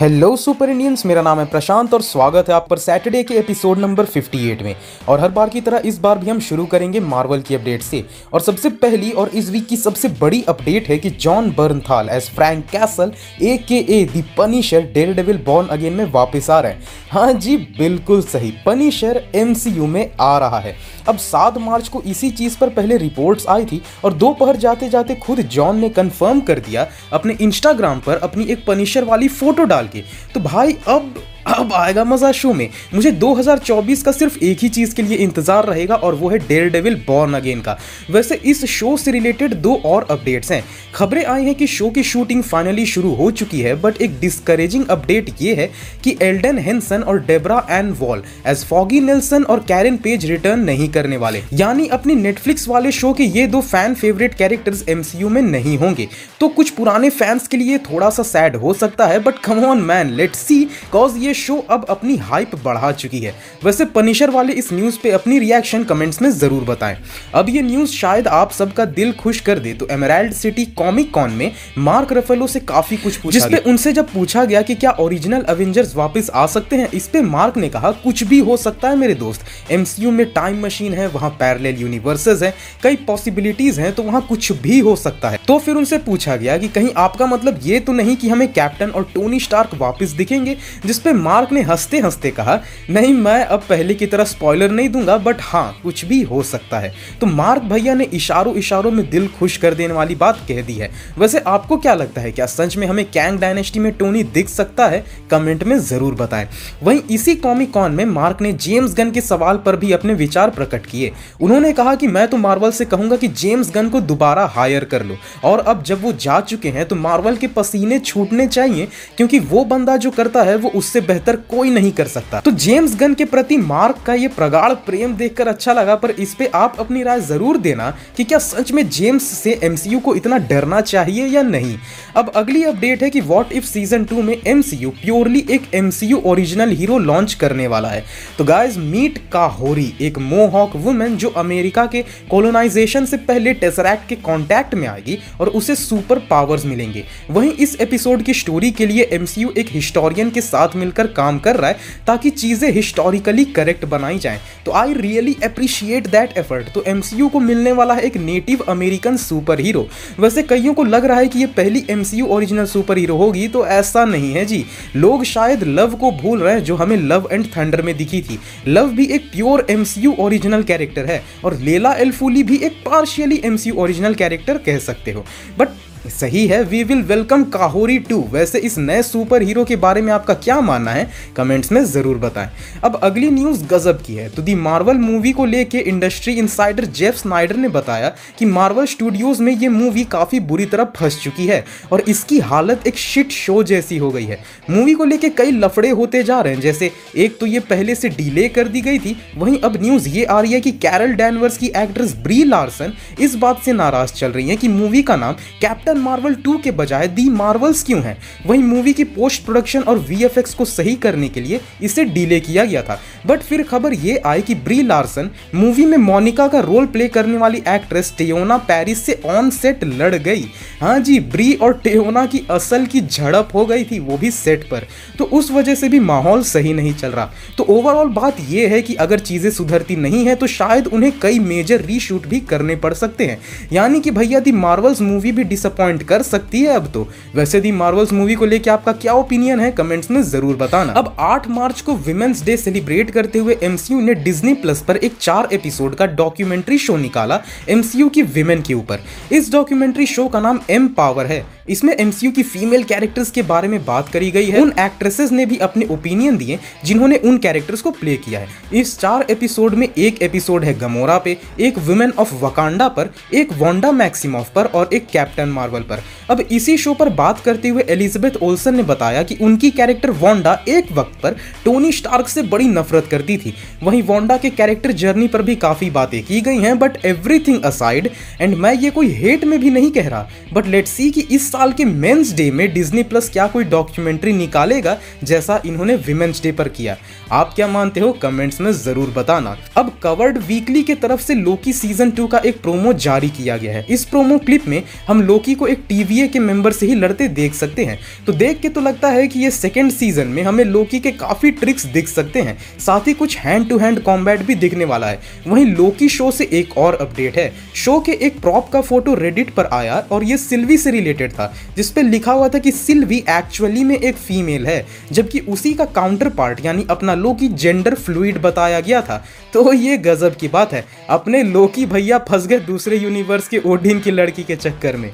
Hello super Indians, मेरा नाम है प्रशांत और स्वागत है आप पर सैटरडे के एपिसोड नंबर 58 में। और हर बार की तरह इस बार भी हम शुरू करेंगे मार्वल की अपडेट से। और सबसे पहली और इस वीक की सबसे बड़ी अपडेट है कि John Bernthal as Frank Castle A K A the Punisher Daredevil born again में वापस आ रहे हैं। हाँ जी, बिल्कुल सही पनीशर एम में आ रहा है। अब सात मार्च को इसी चीज़ पर पहले रिपोर्ट्स आई थी और दोपहर जाते जाते खुद जॉन ने कन्फर्म कर दिया अपने इंस्टाग्राम पर अपनी एक पनिशर वाली फ़ोटो डाल। के। तो भाई अब अब आएगा मज़ा शो में। मुझे 2024 का सिर्फ़ एक ही चीज़ के लिए इंतज़ार रहेगा और वो है डेयर डेविल बॉर्न अगेन का। वैसे इस शो से रिलेटेड दो और अपडेट्स हैं। खबरें आई हैं कि शो की शूटिंग फाइनली शुरू हो चुकी है, बट एक डिस्करेजिंग अपडेट ये है कि एल्डन हेंसन और Deborah Ann Woll as Foggy Nelson और कैरन पेज रिटर्न नहीं करने वाले। यानी अपनी नेटफ्लिक्स वाले शो के ये दो फ़ैन फेवरेट कैरेक्टर्स एमसीयू में नहीं होंगे। तो कुछ पुराने फैंस के लिए थोड़ा सा सैड हो सकता है but come on man let see cause ये शो अब अपनी हाइप बढ़ा चुकी है। वैसे पनिशर वाले इस न्यूज़ पे अपनी रिएक्शन कमेंट्स में ज़रूर बताएँ। अब ये न्यूज़ शायद आप सबका दिल खुश कर दे तो एमराल्ड सिटी कॉमिक कॉन में मार्क रफेलो से काफ़ी कुछ पूछा जिसपे उनसे जब पूछा गया कि क्या ओरिजिनल अवेंजर्स वापस आ सकते हैं इस पे मार्क ने कहा कुछ भी हो सकता है मेरे दोस्त। एमसीयू में टाइम मशीन है वहाँ पैरेलल यूनिवर्सेस है कई पॉसिबिलिटीज हैं तो वहाँ कुछ भी हो सकता है। तो फिर उनसे पूछा गया कि कहीं आपका मतलब ये तो नहीं कि हमें कैप्टन और टोनी स्टार्क वापस दिखेंगे जिसपे मार्क ने हँसते हँसते कहा, नहीं, मैं अब पहले की तरह स्पॉइलर नहीं दूँगा बट हाँ कुछ भी हो सकता है। तो मार्क भैया ने इशारों इशारों में दिल खुश कर देने वाली बात कह दी है। वैसे आपको क्या लगता है, क्या सच में हमें कैंग डायनेस्टी में टोनी दिख सकता है? कमेंट में ज़रूर बताएँ। वहीं इसी कॉमिक कॉन में मार्क ने जेम्स गन के सवाल पर भी अपने विचार प्रकट किए। उन्होंने कहा कि मैं तो मार्वल से कहूँगा कि जेम्स गन को दोबारा हायर कर लो। और अब जब वो जा चुके हैं तो मार्वल के पसीने छूटने चाहिए, क्योंकि वो बंदा जो करता है, वो उससे बेहतर कोई नहीं कर सकता। तो जेम्स गन के प्रति मार्क का ये प्रगाढ़ प्रेम देखकर अच्छा लगा, पर इस पे आप अपनी राय ज़रूर देना कि क्या सच में जेम्स से एमसीयू को इतना डरना चाहिए या नहीं। अब अगली अपडेट है कि वॉट इफ़ सीज़न टू में एमसीयू प्योरली एक एमसीयू ओरिजिनल हीरो लॉन्च करने वाला है। तो गाइज़ मीट काहोरी एक मोहॉक वुमेन जो अमेरिका के कोलोनाइजेशन से पहले टेसरैक्ट के कॉन्टैक्ट में आएगी और उसे सुपर पावर्स मिलेंगे। वहीं इस एपिसोड की स्टोरी के लिए एमसीयू एक हिस्टोरियन के साथ मिलकर काम कर रहा है ताकि चीज़ें हिस्टोरिकली करेक्ट बनाई जाएँ। तो I really appreciate that effort तो एमसीयू को मिलने वाला है एक नेटिव अमेरिकन सुपर हीरो वैसे कईयों को लग रहा है कि ये पहली एमसीयू ओरिजिनल सुपर हीरो होगी तो ऐसा नहीं है जी। लोग शायद लव को भूल रहे हैं, जो हमें लव एंड थंडर में दिखी थी। लव भी एक प्योर एमसीयू ओरिजिनल कैरेक्टर है, और लेला एल्फूली भी एक पार्शियली एमसीयू ओरिजिनल कैरेक्टर कह सकते हो। बट सही है we will welcome Kahhori too वैसे इस नए सुपर हीरो के बारे में आपका क्या मानना है? कमेंट्स में ज़रूर बताएँ। अब अगली न्यूज़ गजब की है। तो दी मार्वल मूवी को लेके इंडस्ट्री इंसाइडर जेफ स्नाइडर ने बताया कि मार्वल स्टूडियोज में ये मूवी काफ़ी बुरी तरह फंस चुकी है और इसकी हालत एक शिट शो जैसी हो गई है। मूवी को लेके कई लफड़े होते जा रहे हैं। जैसे एक तो ये पहले से डिले कर दी गई थी, वहीं अब न्यूज़ ये आ रही है कि कैरल डैनवर्स की एक्ट्रेस ब्री लार्सन इस बात से नाराज़ चल रही है कि मूवी का नाम कैप्टन कैप्टन मार्वल 2 के बजाय दी मार्वल्स क्यों है? वहीं मूवी की पोस्ट प्रोडक्शन और वीएफएक्स को सही करने के लिए इसे डिले किया गया था। बट फिर खबर ये आई कि ब्री लार्सन मूवी में मोनिका का रोल प्ले करने वाली एक्ट्रेस टेयोना पेरिस से ऑन सेट लड़ गई। हाँ जी ब्री और टेयोना की असल की झड़प हो गई थी वो भी सेट पर। तो उस वजह से भी माहौल सही नहीं चल रहा। तो ओवरऑल बात यह है कि अगर चीज़ें सुधरती नहीं है तो शायद उन्हें कई मेजर रीशूट भी करने पड़ सकते हैं। यानी कि भैया दी मार्वल्स मूवी भी डिसअपॉइंट डिसअपॉइंट कर सकती है अब तो। वैसे दी मार्वल्स मूवी को लेकर आपका क्या ओपिनियन है? कमेंट्स में ज़रूर बताना। अब 8 मार्च को वुमेन्स डे सेलिब्रेट करते हुए एमसीयू ने डिज्नी प्लस पर एक चार एपिसोड का डॉक्यूमेंट्री शो निकाला एमसीयू की विमेन के ऊपर। इस डॉक्यूमेंट्री शो का नाम एम पावर है। इसमें एमसीयू की फीमेल कैरेक्टर्स के बारे में बात करी गई है। उन एक्ट्रेसेस ने भी अपने ओपिनियन दिए, जिन्होंने उन कैरेक्टर्स को प्ले किया है। इस चार एपिसोड में एक एपिसोड है गमोरा पे, एक वुमेन ऑफ़ वकांडा पर, एक वोंडा मैक्सिमॉफ पर और एक कैप्टन मार्वल पर। अब इसी शो पर बात करते हुए एलिजाबेथ ओल्सन ने बताया कि उनकी कैरेक्टर वोंडा एक वक्त पर टोनी स्टार्क से बड़ी नफरत करती थी। वहीं वोंडा के कैरेक्टर जर्नी पर भी काफ़ी बातें की गई हैं बट एवरीथिंग असाइड एंड मैं ये कोई हेट में भी नहीं कह रहा बट लेट्स सी कि इस साल के मेंस डे में डिज्नी प्लस क्या कोई डॉक्यूमेंट्री निकालेगा जैसा इन्होंने विमेंस डे पर किया? आप क्या मानते हो? कमेंट्स में ज़रूर बताना। अब कवर्ड वीकली के तरफ़ से लोकी सीज़न टू का एक प्रोमो जारी किया गया है। इस प्रोमो क्लिप में हम लोकी को एक टीवीए के मेंबर से ही लड़ते देख सकते हैं। तो देख के तो लगता है कि ये सेकेंड सीज़न में हमें लोकी के काफ़ी ट्रिक्स दिख सकते हैं। साथ ही कुछ हैंड टू हैंड कॉम्बैट भी दिखने वाला है। वहीं लोकी शो से एक और अपडेट है। शो के एक प्रॉप का फ़ोटो रेडिट पर आया और ये सिल्वी से रिलेटेड था। जिसपे लिखा हुआ था कि सिल्वी एक्चुअली में एक फीमेल है, जबकि उसी का काउंटर पार्ट यानी अपना लोकी जेंडर फ्लूइड बताया गया था। तो ये गजब की बात है। अपने लोकी भैया फंस गए दूसरे यूनिवर्स के ओडिन की लड़की के चक्कर में।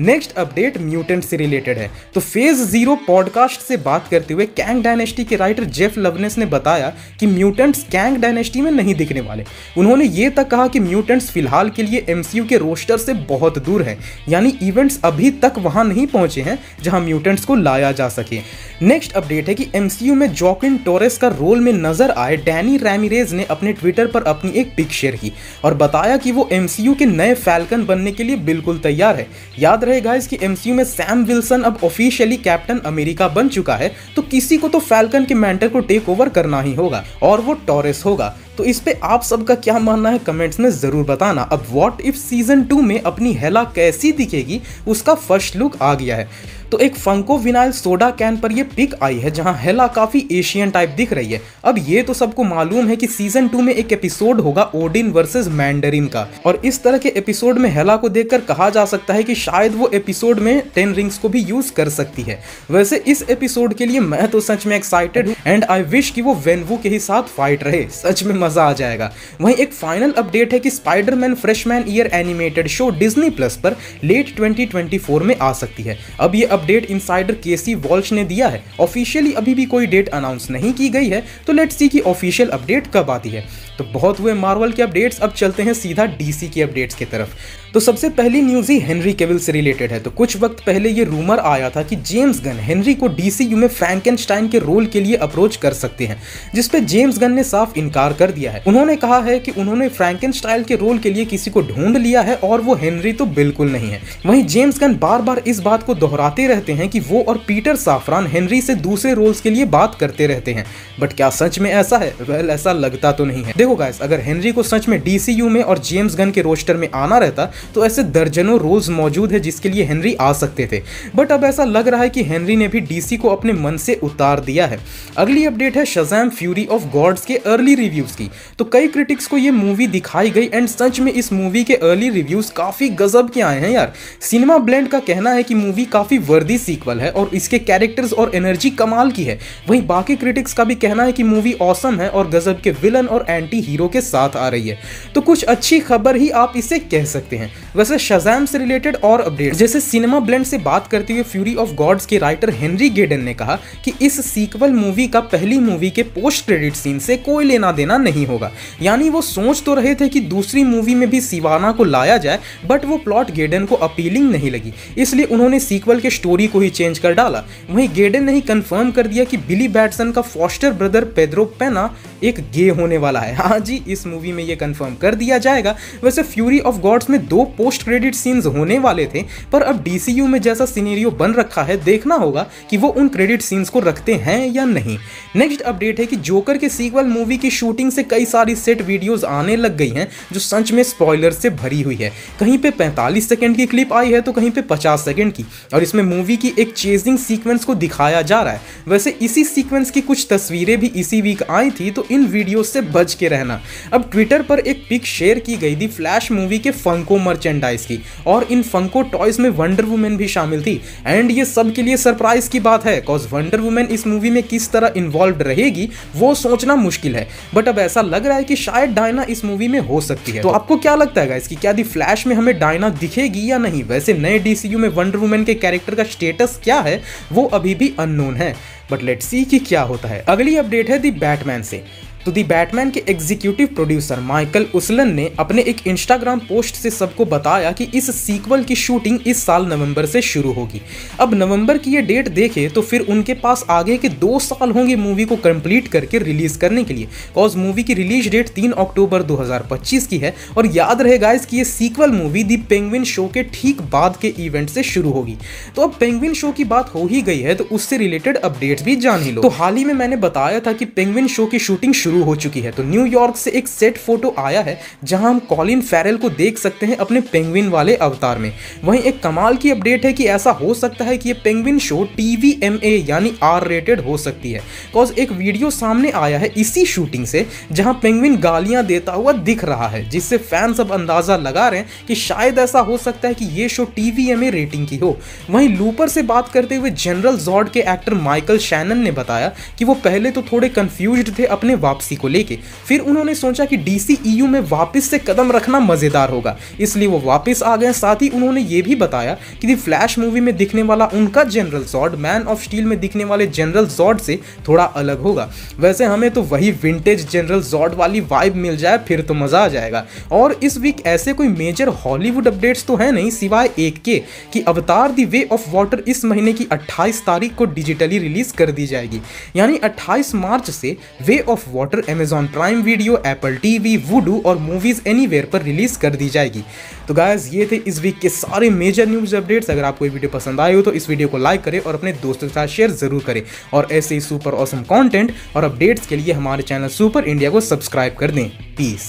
नेक्स्ट अपडेट म्यूटेंट से रिलेटेड है। तो फ़ेज़ ज़ीरो पॉडकास्ट से बात करते हुए कैंग डायनेस्टी के राइटर जेफ लवनेस ने बताया कि म्यूटेंट्स कैंग डायनेस्टी में नहीं दिखने वाले। उन्होंने ये तक कहा कि म्यूटेंट्स फ़िलहाल के लिए एमसीयू के रोस्टर से बहुत दूर है। यानी इवेंट्स अभी तक वहाँ नहीं पहुँचे हैं जहाँ म्यूटेंट्स को लाया जा सके। नेक्स्ट अपडेट है कि एमसीयू में जॉकिन टोरेस का रोल में नज़र आए डैनी रैमिरेज ने अपने ट्विटर पर अपनी एक पिक शेयर की और बताया कि वो एमसीयू के नए फैल्कन बनने के लिए बिल्कुल तैयार है। याद रहेगा गाइस कि एमसीयू में सैम विल्सन अब ऑफिशियली कैप्टन अमेरिका बन चुका है तो किसी को तो फैल्कन के मेंटर को टेक ओवर करना ही होगा और वो टॉरेस होगा। तो इस पे आप सबका क्या मानना है कमेंट्स में ज़रूर बताना। अब व्हाट इफ़ सीज़न टू में अपनी हेला कैसी दिखेगी, उसका फ़र्स्ट लुक आ गया है। तो एक फंको विनाइल सोडा कैन पर ये पिक आई है, जहाँ हेला काफ़ी एशियन टाइप दिख रही है। अब ये तो सबको मालूम है कि सीज़न टू में एक एपिसोड होगा ओडिन वर्सेस मैंडरिन का। और इस तरह के एपिसोड में हेला को देखकर कहा जा सकता है कि शायद वो एपिसोड में टेन रिंग्स को भी यूज़ कर सकती है। वैसे इस एपिसोड के लिए मैं तो सच में एक्साइटेड हूँ एंड आई विश कि वो वेनवू के ही साथ फाइट रहे। सच में मज़ा आ जाएगा। वहीं एक फाइनल अपडेट है कि Spider-Man Freshman Year animated show Disney Plus पर लेट 2024 में आ सकती है। अब ये अपडेट इनसाइडर केसी वॉल्श ने दिया है। ऑफिशियली अभी भी कोई डेट अनाउंस नहीं की गई है तो लेट सी की ऑफिशियल अपडेट कब आती है। तो बहुत हुए मार्वल के अपडेट्स अब चलते हैं सीधा डीसी की अपडेट्स की तरफ़। तो सबसे पहली न्यूज़ ही हेनरी केविल से रिलेटेड है। तो कुछ वक्त पहले ये रूमर आया था कि जेम्स गन हेनरी को डीसीयू में फ्रैंकेनस्टाइन के रोल के लिए अप्रोच कर सकते हैं जिसपे जेम्स गन ने साफ़ इनकार कर दिया है। उन्होंने कहा है कि उन्होंने फ्रैंकेनस्टाइल के रोल के लिए किसी को ढूंढ लिया है और वो हेनरी तो बिल्कुल नहीं है। वहीं जेम्स गन बार बार इस बात को दोहराते रहते हैं कि वो और पीटर साफरान हेनरी से दूसरे रोल्स के लिए बात करते रहते हैं। बट क्या सच में ऐसा है? वेल ऐसा लगता तो नहीं है। देखो गाइस अगर हेनरी को सच में डीसीयू में और जेम्स गन के रोस्टर में आना रहता तो ऐसे दर्जनों रोल्स मौजूद है जिसके लिए हेनरी आ सकते थे। बट अब ऐसा लग रहा है कि हेनरी ने भी डीसी को अपने मन से उतार दिया है। अगली अपडेट है शजैम फ्यूरी ऑफ़ गॉड्स के अर्ली रिव्यूज़ की। तो कई क्रिटिक्स को ये मूवी दिखाई गई एंड सच में इस मूवी के अर्ली रिव्यूज़ काफ़ी गजब के आए हैं यार। सिनेमा ब्लेंड का कहना है कि मूवी काफ़ी वर्दी सीक्वल है और इसके कैरेक्टर्स और एनर्जी कमाल की है। वहीं बाकी क्रिटिक्स का भी कहना है कि मूवी औसम है और गजब के विलन और एंटी हीरो के साथ आ रही है। तो कुछ अच्छी खबर ही आप इसे कह सकते हैं। वैसे शजैम से रिलेटेड और अपडेट जैसे सिनेमा ब्लेंड से बात करते हुए फ्यूरी ऑफ़ गॉड्स के राइटर हेनरी गेडन ने कहा कि इस सीक्वल मूवी का पहली मूवी के पोस्ट क्रेडिट सीन से कोई लेना देना नहीं होगा। यानी वो सोच तो रहे थे कि दूसरी मूवी में भी सिवाना को लाया जाए बट वो प्लॉट गेडन को अपीलिंग नहीं लगी। इसलिए उन्होंने सीक्वल के स्टोरी को ही चेंज कर डाला। वहीं गेडन ने ही कंफर्म कर दिया कि बिली बैटसन का फॉस्टर ब्रदर पेद्रो पेना एक गे होने वाला है। हाँ जी, इस मूवी में ये कंफर्म कर दिया जाएगा। वैसे फ्यूरी ऑफ़ गॉड्स में दो पोस्ट क्रेडिट सीन्स होने वाले थे, पर अब डीसीयू में जैसा सीनेरियो बन रखा है, देखना होगा कि वो उन क्रेडिट सीन्स को रखते हैं या नहीं। नेक्स्ट अपडेट है कि जोकर के सीक्वल मूवी की शूटिंग से कई सारी सेट वीडियोस आने लग गई हैं, जो सच में स्पॉइलर से भरी हुई है। कहीं पे 45 सेकंड की क्लिप आई है तो कहीं पे 50 सेकंड की। और इसमें मूवी की एक चेजिंग सीक्वेंस को दिखाया जा रहा है। वैसे इसी सीक्वेंस की कुछ तस्वीरें भी इसी वीक आई थी तो इन वीडियो से बच के रहना। अब ट्विटर पर एक पिक शेयर की गई थी फ्लैश मूवी के फंको मर्चेंडाइज की। और इन फंको टॉयज में वंडर वुमेन भी शामिल थी। एंड ये सब के लिए सरप्राइज़ की बात है कॉज वंडर वुमेन इस मूवी में किस तरह इन्वॉल्व रहेगी, वो सोचना मुश्किल है। बट अब ऐसा लग रहा है कि शायद डायना इस मूवी में हो सकती है। तो आपको क्या लगता है इसकी क्या दी फ्लैश में हमें डायना दिखेगी या नहीं? वैसे नए डीसीयू में वंडर वुमेन के कैरेक्टर का स्टेटस क्या है, वो अभी भी अननोन है। बट लेट सी कि क्या होता है। अगली अपडेट है दी बैटमैन से। तो दी बैटमैन के एग्जीक्यूटिव प्रोड्यूसर माइकल उसलन ने अपने एक इंस्टाग्राम पोस्ट से सबको बताया कि इस सीक्वल की शूटिंग इस साल नवंबर से शुरू होगी। अब नवंबर की ये डेट देखे तो फिर उनके पास आगे के दो साल होंगे मूवी को कंप्लीट करके रिलीज़ करने के लिए। कॉज मूवी की रिलीज़ डेट तीन अक्टूबर 2025 की है और याद रहे गाइस ये sequel movie the Penguin show के ठीक बाद के इवेंट से शुरू होगी। तो अब पेंगविन शो की बात हो ही गई है तो उससे रिलेटेड अपडेट्स भी जान ही लो। तो हाल ही में मैंने बताया था कि पेंगविन शो की शूटिंग शुरू हो चुकी है। तो न्यूयॉर्क से एक सेट फ़ोटो आया है, जहाँ हम कॉलिन फेरल को देख सकते हैं अपने पेंगविन वाले अवतार में। वहीं एक कमाल की अपडेट है कि ऐसा हो सकता है कि ये पेंगविन शो एम यानी आर रेटेड हो सकती है। कॉज एक वीडियो सामने आया है इसी शूटिंग से, जहाँ पेंगविन गालियाँ देता हुआ दिख रहा है, जिससे फैंस अब अंदाज़ा लगा रहे हैं कि शायद ऐसा हो सकता है कि ये शो एम रेटिंग की हो। वहीं लूपर से बात करते हुए जनरल जॉर्ड के एक्टर माइकल शैनन ने बताया कि वो पहले तो थोड़े कंफ्यूज थे अपने वापसी को लेके। फिर उन्होंने सोचा कि डीसी ईयू में वापस से कदम रखना मज़ेदार होगा। इसलिए वो वापस आ गए। साथ ही उन्होंने ये भी बताया कि दी फ्लैश मूवी में दिखने वाला उनका General Zod Man of Steel में दिखने वाले जनरल जॉर्ड से थोड़ा अलग होगा। वैसे हमें तो वही विंटेज जनरल जॉर्ड वाली वाइब मिल जाए, फिर तो मज़ा आ जाएगा। और इस वीक ऐसे कोई मेजर हॉलीवुड अपडेट्स तो है नहीं, सिवाय एक के कि अवतार दी वे ऑफ़ वाटर इस महीने की 28 तारीख को डिजिटली रिलीज़ कर दी जाएगी। यानी 28 मार्च से Way of Water Amazon Prime Video Apple TV Vudu और मूवीज़ एनीवेयर पर रिलीज़ कर दी जाएगी। तो गायज ये थे इस वीक के सारे मेजर न्यूज़ अपडेट्स अगर आपको ये वीडियो पसंद आए हो तो इस वीडियो को लाइक करें और अपने दोस्तों के साथ शेयर ज़रूर करें। और ऐसे ही सुपर ऑसम कॉन्टेंट और अपडेट्स के लिए हमारे चैनल सुपर इंडिया को सब्सक्राइब कर दें। पीस